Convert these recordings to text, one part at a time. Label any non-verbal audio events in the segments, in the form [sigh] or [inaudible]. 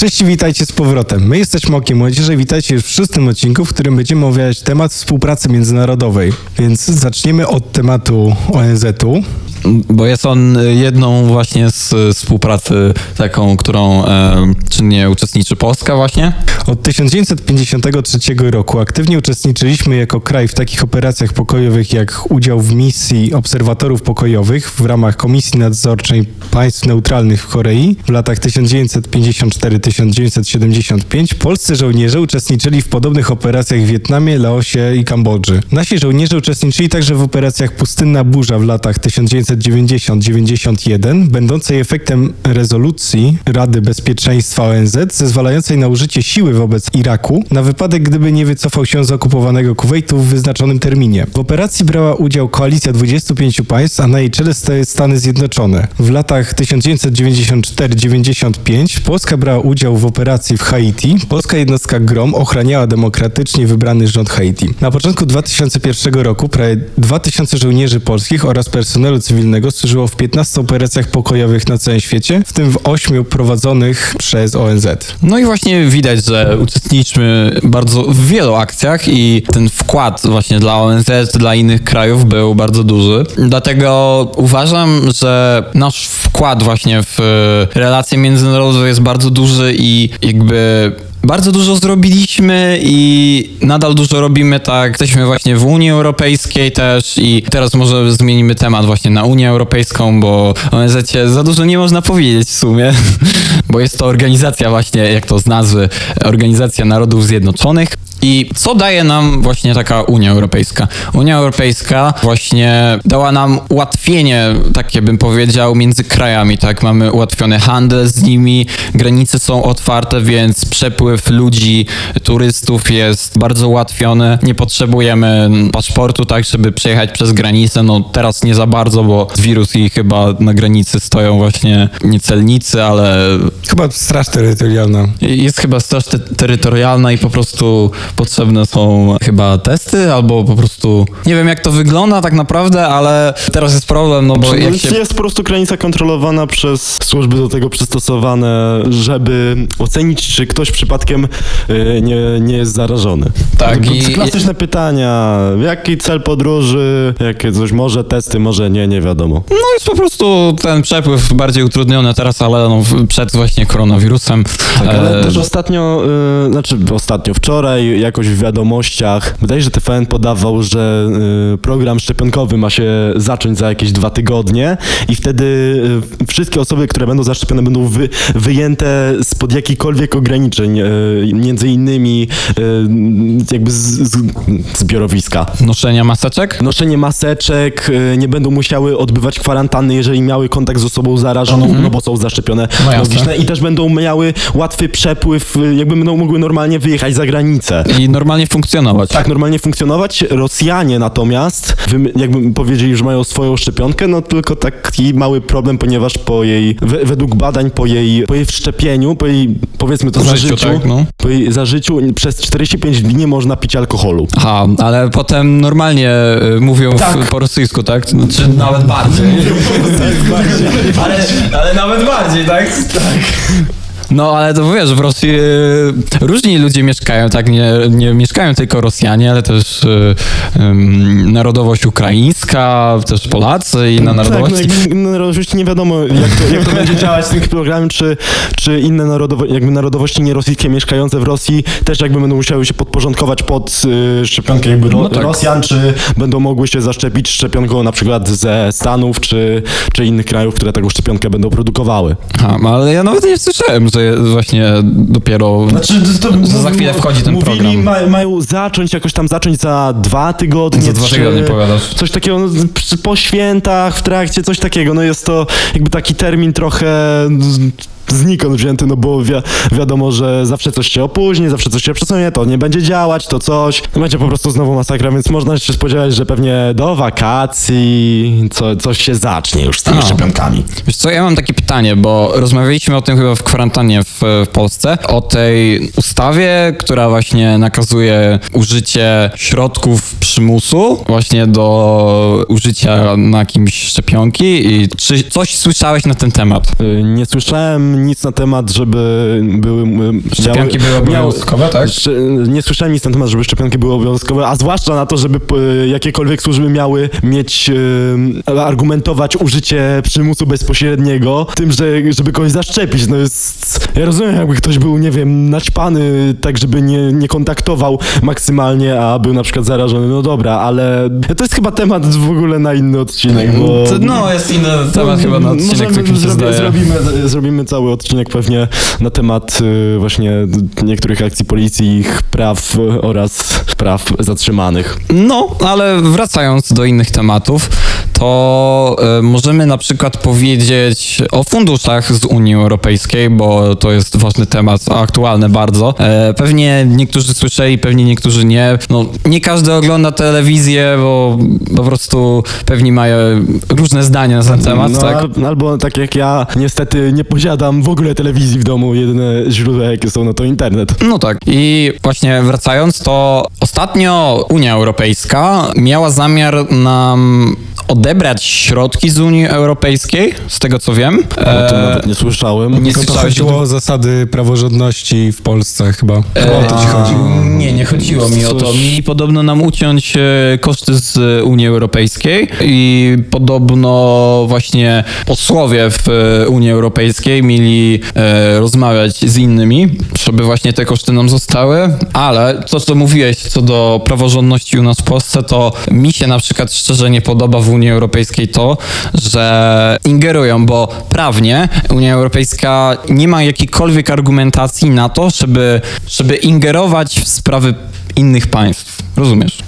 Cześć i witajcie z powrotem. My jesteśmy Okiem Młodzieży witajcie już w szóstym odcinku, w którym będziemy omawiać temat współpracy międzynarodowej. Więc zaczniemy od tematu ONZ-u. Bo jest on jedną właśnie z współpracy taką, którą e, czynnie uczestniczy Polska właśnie. Od 1953 roku aktywnie uczestniczyliśmy jako kraj w takich operacjach pokojowych jak udział w misji obserwatorów pokojowych w ramach Komisji Nadzorczej Państw Neutralnych w Korei w latach 1954-1975. Polscy żołnierze uczestniczyli w podobnych operacjach w Wietnamie, Laosie i Kambodży. Nasi żołnierze uczestniczyli także w operacjach Pustynna Burza w latach 1990-91, będącej efektem rezolucji Rady Bezpieczeństwa ONZ zezwalającej na użycie siły wobec Iraku na wypadek, gdyby nie wycofał się z okupowanego Kuwejtu w wyznaczonym terminie. W operacji brała udział koalicja 25 państw, a na jej czele stały Stany Zjednoczone. W latach 1994-95 Polska brała udział w operacji w Haiti. Polska jednostka GROM ochraniała demokratycznie wybrany rząd Haiti. Na początku 2001 roku prawie 2000 żołnierzy polskich oraz personelu cywilnego służyło w 15 operacjach pokojowych na całym świecie, w tym w 8 prowadzonych przez ONZ. No i właśnie widać, że uczestniczymy bardzo w wielu akcjach i ten wkład właśnie dla ONZ, dla innych krajów był bardzo duży. Dlatego uważam, że nasz wkład właśnie w relacje międzynarodowe jest bardzo duży i jakby bardzo dużo zrobiliśmy i nadal dużo robimy, tak. Jesteśmy właśnie w Unii Europejskiej też i teraz może zmienimy temat właśnie na Unię Europejską, bo ONZ za dużo nie można powiedzieć w sumie, [laughs] bo jest to organizacja właśnie, jak to z nazwy, Organizacja Narodów Zjednoczonych. I co daje nam właśnie taka Unia Europejska? Unia Europejska właśnie dała nam ułatwienie, takie bym powiedział, między krajami, tak? Mamy ułatwiony handel z nimi, granice są otwarte, więc przepływ ludzi, turystów jest bardzo ułatwiony. Nie potrzebujemy paszportu, tak, żeby przejechać przez granicę. No teraz nie za bardzo, bo wirus i chyba na granicy stoją właśnie nie celnicy, ale... Chyba straż terytorialna. Jest chyba straż te terytorialna i po prostu potrzebne są chyba testy, albo po prostu nie wiem jak to wygląda tak naprawdę, ale teraz jest problem, no bo jak się... Jest po prostu granica kontrolowana przez służby do tego przystosowane, żeby ocenić, czy ktoś przypadkiem y, nie, nie jest zarażony. Tak, To i- Klasyczne pytania, jaki cel podróży, jakie coś, może testy, może nie, nie wiadomo. No jest po prostu ten przepływ bardziej utrudniony teraz, ale no, przed właśnie koronawirusem. Tak, ale e, też ostatnio, y, znaczy ostatnio, wczoraj jakoś w wiadomościach, wydaje się, że TVN podawał, że y, program szczepionkowy ma się zacząć za jakieś dwa tygodnie i wtedy y, wszystkie osoby, które będą zaszczepione będą wy, wyjęte spod jakichkolwiek ograniczeń, y, między innymi jakby z, z zbiorowiska. noszenia maseczek? Noszenie maseczek, nie będą musiały odbywać kwarantanny, jeżeli miały kontakt z osobą zarażoną, no bo są zaszczepione No logiczne i też będą miały łatwy przepływ, jakby będą mogły normalnie wyjechać za granicę. I normalnie funkcjonować. Tak, normalnie funkcjonować. Rosjanie natomiast, jakby powiedzieli, że mają swoją szczepionkę, no tylko taki mały problem, ponieważ po jej, we- według badań po jej, po jej wszczepieniu, po jej, powiedzmy to W za tak, no. po jej zażyciu przez 45 dni nie można pić alkoholu. Aha, ale potem normalnie y, mówią Tak. w, po rosyjsku, tak? Czy [laughs] nawet bardziej. ale, ale nawet bardziej, tak? Tak. No, ale to wiesz, w Rosji y, różni ludzie mieszkają, tak? Nie, nie mieszkają tylko Rosjanie, ale też ym, narodowość ukraińska, też Polacy i inne narodowości. Tak, no oczywiście nie wiadomo, jak to, jak to będzie [laughs] działać z tym programem, czy, czy inne narodowo, jakby narodowości nierosyjskie mieszkające w Rosji też jakby będą musiały się podporządkować pod y, szczepionkę jakby ro, No tak. Rosjan, czy będą mogły się zaszczepić szczepionką na przykład ze Stanów, czy, czy innych krajów, które taką szczepionkę będą produkowały. Aha, ale ja nawet nie słyszałem, że właśnie dopiero za chwilę wchodzi ten mówili, program. Ma, mają zacząć, jakoś tam zacząć za dwa tygodnie, Za dwa trzy, tygodnie powiadasz. Coś takiego no, po świętach, w trakcie, coś takiego. No jest to jakby taki termin trochę znikąd wzięty, no bo wi wiadomo, że zawsze coś się opóźni, zawsze coś się przesunie, to nie będzie działać, to coś. No będzie po prostu znowu masakra, więc można się spodziewać, że pewnie do wakacji co, coś się zacznie już z tymi A. szczepionkami. Wiesz co, ja mam takie pytanie, bo rozmawialiśmy o tym chyba w kwarantannie w, w Polsce, o tej ustawie, która właśnie nakazuje użycie środków przymusu właśnie do użycia na kimś szczepionki i czy coś słyszałeś na ten temat? Y, Nie słyszałem nic na temat, żeby były... Szczepionki były obowiązkowe, tak? Nie słyszałem nic na temat, żeby szczepionki były obowiązkowe, a zwłaszcza na to, żeby jakiekolwiek służby miały mieć, argumentować użycie przymusu bezpośredniego tym, że żeby kogoś zaszczepić. No jest... Ja rozumiem, jakby ktoś był, nie wiem, naćpany tak, żeby nie, nie kontaktował maksymalnie, a był na przykład zarażony. No dobra, ale to jest chyba temat w ogóle na inny odcinek, bo... No, jest inny temat chyba na odcinek, tak mi się zdaje. Zrobimy, zrobimy cały odcinek pewnie na temat y, właśnie niektórych akcji policji, ich praw y, oraz praw zatrzymanych. No, ale wracając do innych tematów, to e, możemy na przykład powiedzieć o funduszach z Unii Europejskiej, bo to jest ważny temat, aktualny bardzo. E, pewnie niektórzy słyszeli, pewnie niektórzy nie. No, nie każdy ogląda telewizję, bo po prostu pewnie mają różne zdania na ten temat, no, tak? al- Albo tak jak ja, niestety nie posiadam w ogóle telewizji w domu, jedyne źródła jakie są, no to internet. No tak. I właśnie wracając, to ostatnio Unia Europejska miała zamiar nam odebrać środki z Unii Europejskiej, z tego co wiem. O tym E, nawet nie słyszałem. nie Tylko to chodziło o zasady praworządności w Polsce chyba. Chyba o to ci E, chodzi. Nie, nie chodziło mi o to. Mieli podobno nam uciąć e, koszty z e, Unii Europejskiej i podobno właśnie posłowie w e, Unii Europejskiej mieli e, rozmawiać z innymi, żeby właśnie te koszty nam zostały, ale to, co mówiłeś co do praworządności u nas w Polsce, to mi się na przykład szczerze nie podoba w Unii Europejskiej to, że ingerują, bo prawnie Unia Europejska nie ma jakiejkolwiek argumentacji na to, żeby, żeby ingerować w sprawy innych państw. Rozumiesz?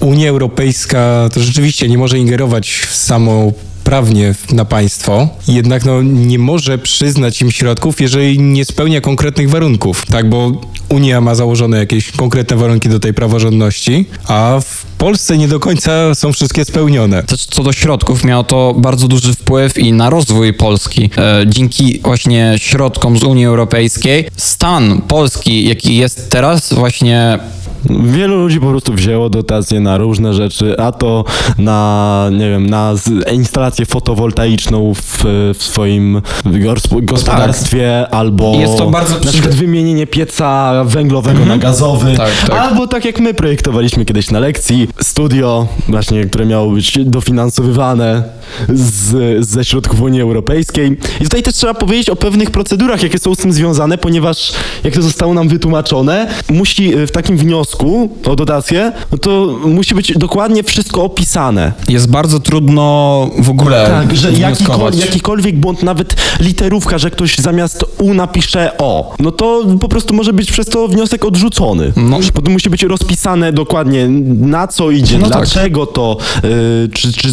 Unia Europejska to rzeczywiście nie może ingerować w samą prawnie w- na państwo, jednak no, nie może przyznać im środków, jeżeli nie spełnia konkretnych warunków, tak, bo Unia ma założone jakieś konkretne warunki do tej praworządności, a w Polsce nie do końca są wszystkie spełnione. Co do środków, miało to bardzo duży wpływ i na rozwój Polski. E, dzięki właśnie środkom z Unii Europejskiej stan Polski, jaki jest teraz, właśnie Wielu ludzi po prostu wzięło dotacje na różne rzeczy, a to na, nie wiem, na instalację fotowoltaiczną w, w swoim gosp- gospodarstwie, albo I jest to bardzo na przy- przykład wymienienie pieca węglowego na gazowy, Tak, tak. albo tak jak my projektowaliśmy kiedyś na lekcji, studio właśnie, które miało być dofinansowywane z, ze środków Unii Europejskiej. I tutaj też trzeba powiedzieć o pewnych procedurach, jakie są z tym związane, ponieważ jak to zostało nam wytłumaczone, musi w takim wniosku o dotację, no to musi być dokładnie wszystko opisane. jest bardzo trudno w ogóle Tak, że wnioskować. jakikolwiek błąd, nawet literówka, że ktoś zamiast U napisze O, no to po prostu może być przez to wniosek odrzucony. No. Bo to musi być rozpisane dokładnie na co idzie, No tak. dlaczego to, y, czy, czy,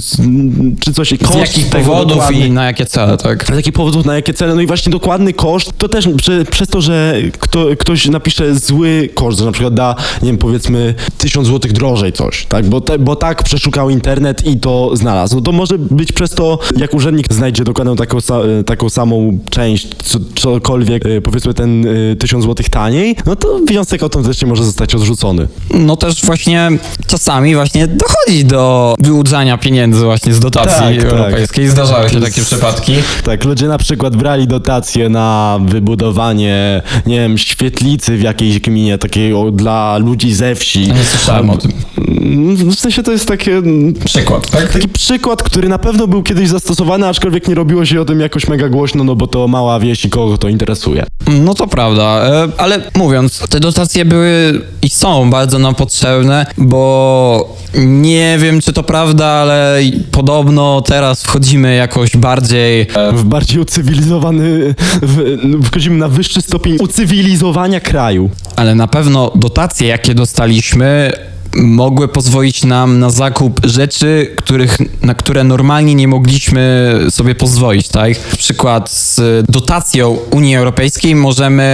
czy coś, Z koszt jakich tego powodów dokładny. i na jakie cele, tak? Z jakich powodów, na jakie cele, no i właśnie dokładny koszt, to też prze, przez to, że kto, ktoś napisze zły koszt, że na przykład da, nie wiem, powiedzmy 1000 zł drożej coś, tak, bo, te, bo tak przeszukał internet i to znalazł, no to może być przez to, jak urzędnik znajdzie dokładną taką, sa, taką samą część, co, cokolwiek, y, powiedzmy ten y, 1000 zł taniej, no to wniosek o tym może zostać odrzucony. No też właśnie czasami właśnie dochodzi do wyłudzania pieniędzy właśnie z dotacji Tak, tak. europejskiej. Zdarzały się takie przypadki. Tak, ludzie na przykład brali dotacje na wybudowanie, nie wiem, świetlicy w jakiejś gminie, takiej dla ludzi ze wsi. Nie słyszałem o tym. Mm, W sensie to jest takie, Przykład, tak? taki przykład, który na pewno był kiedyś zastosowany, aczkolwiek nie robiło się o tym jakoś mega głośno, no bo to mała wieś i kogo to interesuje. No to prawda, e, ale mówiąc, te dotacje były i są bardzo nam potrzebne, bo nie wiem, czy to prawda, ale podobno teraz wchodzimy jakoś bardziej W bardziej ucywilizowany, w, wchodzimy na wyższy stopień ucywilizowania kraju. ale na pewno dotacje, jakie dostaliśmy, mogły pozwolić nam na zakup rzeczy, których, na które normalnie nie mogliśmy sobie pozwolić, tak? Na przykład z dotacją Unii Europejskiej możemy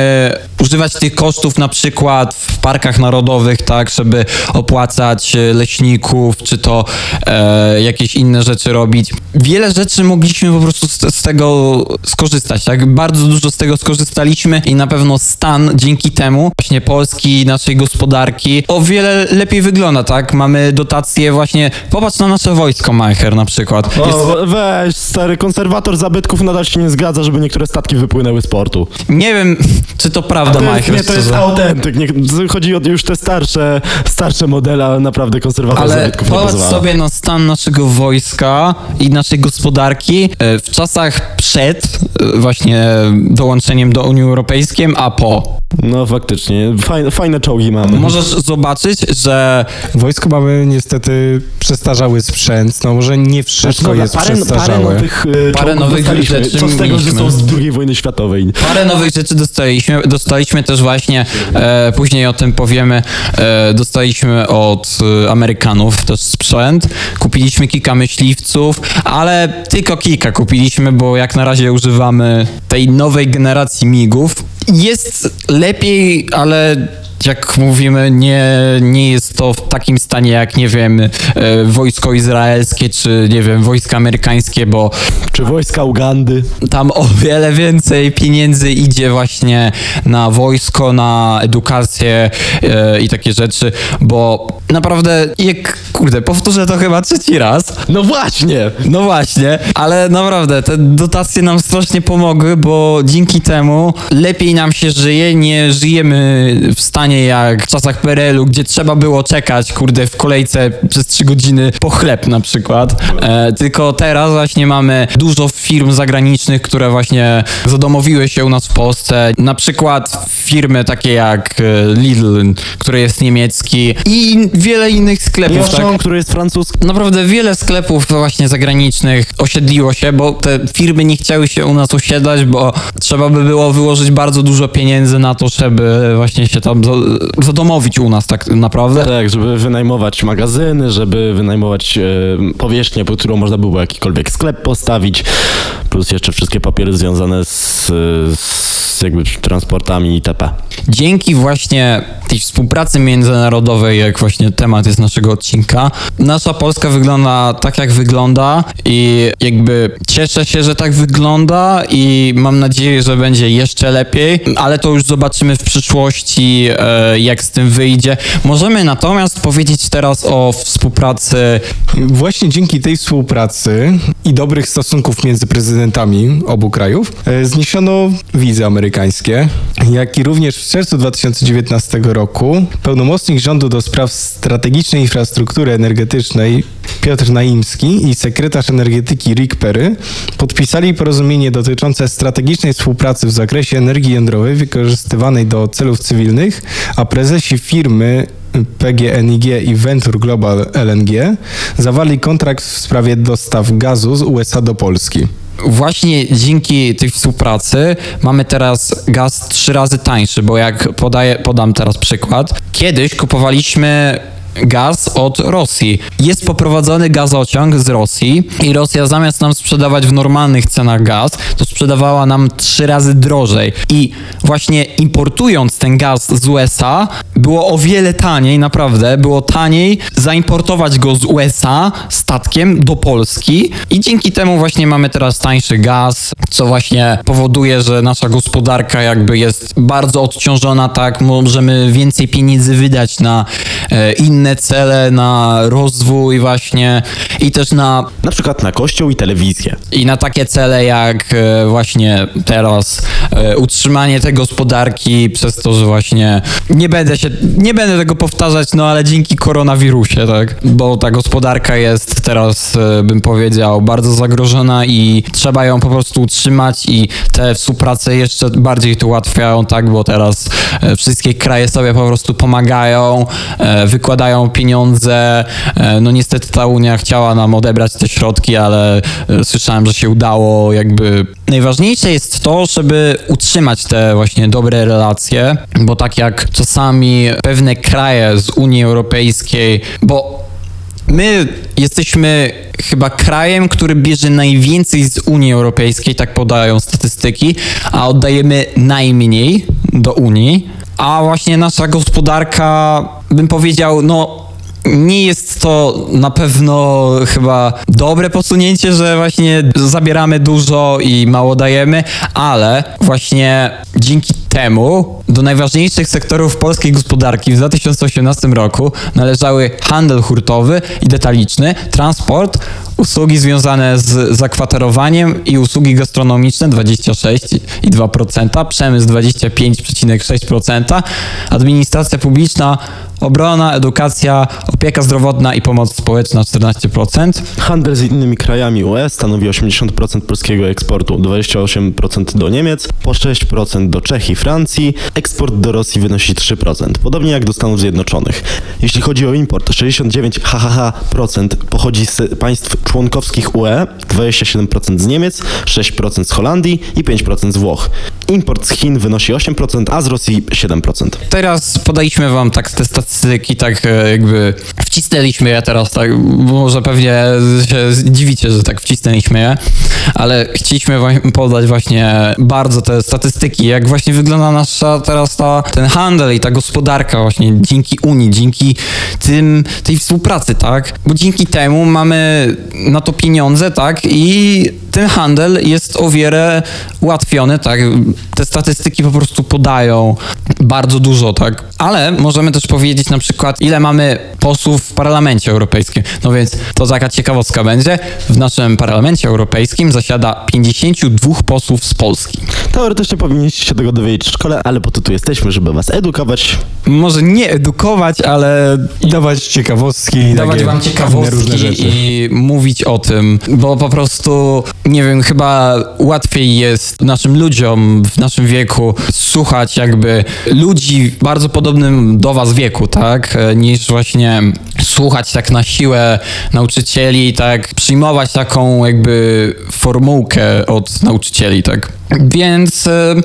używać tych kosztów na przykład w parkach narodowych, tak, żeby opłacać e, leśników, czy to e, jakieś inne rzeczy robić. Wiele rzeczy mogliśmy po prostu z, z tego skorzystać, tak? Bardzo dużo z tego skorzystaliśmy i na pewno stan dzięki temu właśnie Polski, naszej gospodarki o wiele lepiej wygląda, tak? Mamy dotacje właśnie, popatrz na nasze wojsko Majcher na przykład. Jest, O, weź, stary konserwator zabytków nadal się nie zgadza, żeby niektóre statki wypłynęły z portu. nie wiem, czy to prawda, To jest, nie, to jest autentyk. Nie, chodzi o już te starsze, starsze modele, ale naprawdę konserwator Ale zabytków nie popatrz sobie na stan naszego wojska i naszej gospodarki e, w czasach przed e, właśnie dołączeniem do Unii Europejskiej, a po. No faktycznie, fajne, fajne czołgi mamy. Możesz zobaczyć, że W wojsku mamy niestety przestarzały sprzęt, no może nie wszystko Dobra, jest parę, parę przestarzałe. nowych, e, Parę nowych rzeczy Co z tego, że są z II wojny światowej? Parę nowych rzeczy dostaliśmy. Dostaliśmy też właśnie, e, później o tym powiemy, e, dostaliśmy od e, Amerykanów też sprzęt. Kupiliśmy kilka myśliwców, ale tylko kilka kupiliśmy, bo jak na razie używamy tej nowej generacji migów. Jest lepiej, ale jak mówimy, nie, nie jest to w takim stanie jak, nie wiem, e, wojsko izraelskie, czy nie wiem, wojska amerykańskie, bo Czy wojska Ugandy? tam o wiele więcej pieniędzy idzie właśnie na wojsko, na edukację e, i takie rzeczy, bo naprawdę, jak, kurde, powtórzę to chyba trzeci raz, No właśnie! no właśnie, ale naprawdę te dotacje nam strasznie pomogły, bo dzięki temu lepiej nam się żyje, nie żyjemy w stanie jak w czasach PRL-u, gdzie trzeba było czekać, kurde, w kolejce przez trzy godziny po chleb na przykład, e, tylko teraz właśnie mamy dużo firm zagranicznych, które właśnie zadomowiły się u nas w Polsce, na przykład firmy takie jak e, Lidl, który jest niemiecki i wiele innych sklepów, tak? Auchan, który jest francuski. Naprawdę wiele sklepów właśnie zagranicznych osiedliło się, bo te firmy nie chciały się u nas osiedlać, bo trzeba by było wyłożyć bardzo dużo pieniędzy na to, żeby właśnie się tam za- zadomowić u nas tak naprawdę. Tak, żeby wynajmować magazyny, żeby wynajmować e, powierzchnię, pod którą można było jakikolwiek sklep postawić, plus jeszcze wszystkie papiery związane z, e, z jakby transportami itp. Dzięki właśnie tej współpracy międzynarodowej, jak właśnie temat jest naszego odcinka, nasza Polska wygląda tak, jak wygląda i jakby cieszę się, że tak wygląda i mam nadzieję, że będzie jeszcze lepiej, ale to już zobaczymy w przyszłości, e, jak z tym wyjdzie. Możemy natomiast powiedzieć teraz o współpracy Właśnie dzięki tej współpracy i dobrych stosunków między prezydentami obu krajów e, zniesiono wizy amerykańskie, jak i również w czerwcu 2019 roku pełnomocnik rządu do spraw strategicznej infrastruktury energetycznej Piotr Naimski i sekretarz energetyki Rick Perry podpisali porozumienie dotyczące strategicznej współpracy w zakresie energii jądrowej wykorzystywanej do celów cywilnych, a prezesi firmy PGNiG i Venture Global LNG zawarli kontrakt w sprawie dostaw gazu z USA do Polski. Właśnie dzięki tej współpracy mamy teraz gaz trzy razy tańszy, bo jak podaję, podam teraz przykład, kiedyś kupowaliśmy gaz od Rosji. Jest poprowadzony gazociąg z Rosji i Rosja zamiast nam sprzedawać w normalnych cenach gaz, to sprzedawała nam trzy razy drożej. I właśnie importując ten gaz z USA, było o wiele taniej, naprawdę, było taniej zaimportować go z USA statkiem do Polski i dzięki temu właśnie mamy teraz tańszy gaz, co właśnie powoduje, że nasza gospodarka jakby jest bardzo odciążona, tak, możemy więcej pieniędzy wydać na e, inne cele, na rozwój właśnie i też na Na przykład na kościół i telewizję. i na takie cele jak e, właśnie teraz e, utrzymanie tej gospodarki przez to, że właśnie nie będę się, nie będę tego powtarzać, no ale dzięki koronawirusie, tak, bo ta gospodarka jest teraz, e, bym powiedział, bardzo zagrożona i trzeba ją po prostu utrzymać i te współprace jeszcze bardziej to ułatwiają, tak, bo teraz wszystkie kraje sobie po prostu pomagają, e, wykładają pieniądze, e, no niestety ta Unia chciała nam odebrać te środki, ale e, słyszałem, że się udało, jakby najważniejsze jest to, żeby utrzymać te właśnie dobre relacje, bo tak jak czasami pewne kraje z Unii Europejskiej, bo My jesteśmy chyba krajem, który bierze najwięcej z Unii Europejskiej, tak podają statystyki, a oddajemy najmniej do Unii, a właśnie nasza gospodarka, bym powiedział, no nie jest to na pewno chyba dobre posunięcie, że właśnie zabieramy dużo i mało dajemy, ale właśnie dzięki temu do najważniejszych sektorów polskiej gospodarki w 2018 roku należały handel hurtowy i detaliczny, transport, usługi związane z zakwaterowaniem i usługi gastronomiczne 26,2%, przemysł 25,6%, administracja publiczna, obrona, edukacja, opieka zdrowotna i pomoc społeczna 14%. Handel z innymi krajami UE stanowi 80% polskiego eksportu, 28% do Niemiec, po 6% do Czech i Francji, eksport do Rosji wynosi 3%, podobnie jak do Stanów Zjednoczonych. Jeśli chodzi o import, 69,5% pochodzi z państw członkowskich UE, 27% z Niemiec, 6% z Holandii i 5% z Włoch. Import z Chin wynosi 8%, a z Rosji 7%. Teraz podaliśmy wam tak te statystyki, tak e, jakby wcisnęliśmy je teraz, tak, może pewnie się dziwicie, że tak wcisnęliśmy je, ale chcieliśmy wa- podać właśnie bardzo te statystyki, jak właśnie wygląda nasza teraz ta, ten handel i ta gospodarka właśnie dzięki Unii, dzięki tym, tej współpracy, tak, bo dzięki temu mamy na to pieniądze, tak, i ten handel jest o wiele ułatwiony, tak, te statystyki po prostu podają bardzo dużo, tak, ale możemy też powiedzieć na przykład, ile mamy posłów w Parlamencie Europejskim. No więc to taka ciekawostka będzie. W naszym Parlamencie Europejskim zasiada 52 posłów z Polski. Teoretycznie powinniście się tego dowiedzieć w szkole, ale po to tu jesteśmy, żeby was edukować. Może nie edukować, ale I dawać ciekawostki. dawać takie wam ciekawostki różne rzeczy. i mówić o tym, bo po prostu, nie wiem, chyba łatwiej jest naszym ludziom w naszym wieku słuchać jakby ludzi bardzo podobnym do was wieku, tak, e, niż właśnie słuchać tak na siłę nauczycieli, tak, przyjmować taką jakby formułkę od nauczycieli, tak. Więc e,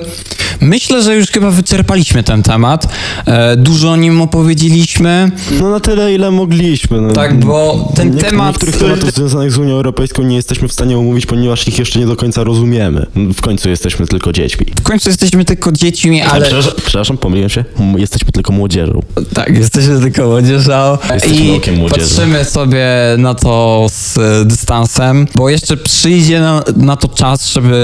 myślę, że już chyba wyczerpaliśmy ten temat. E, dużo o nim opowiedzieliśmy. No na tyle, ile mogliśmy. No. Tak, bo ten Niek- temat- Niektórych tematów związanych z Unią Europejską nie jesteśmy w stanie omówić, ponieważ ich jeszcze nie do końca rozumiemy. W końcu jesteśmy tylko dziećmi. W końcu jesteśmy tylko dziećmi, ale... Przepraszam, przepraszam, pomyliłem się. Jesteśmy tylko młodzieżą. Tak, jesteśmy tylko młodzieżą. Jesteśmy I okiem młodzieży. patrzymy sobie na to z e, dystansem, bo jeszcze przyjdzie na, na to czas, żeby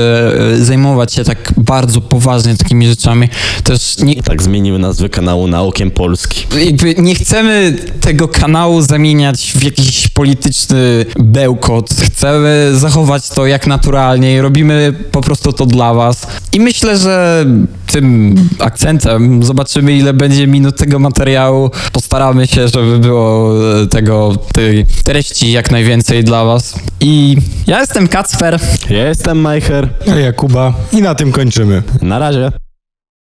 e, zajmować się tak bardzo poważnie takimi rzeczami. Też nie, Tak, zmienimy nazwę kanału na Okiem Polski. jakby nie chcemy tego kanału zamieniać w jakiś polityczny bełkot. Chcemy zachować to jak naturalnie i robimy po prostu to dla was. I myślę, że tym akcentem zobaczymy ile będzie minut tego materiału. Postaramy się, żeby było e, tego, tej treści jak najwięcej dla was. I ja jestem Kacper. Ja jestem Majcher. A ja Kuba. I na tym kończymy. Na razie.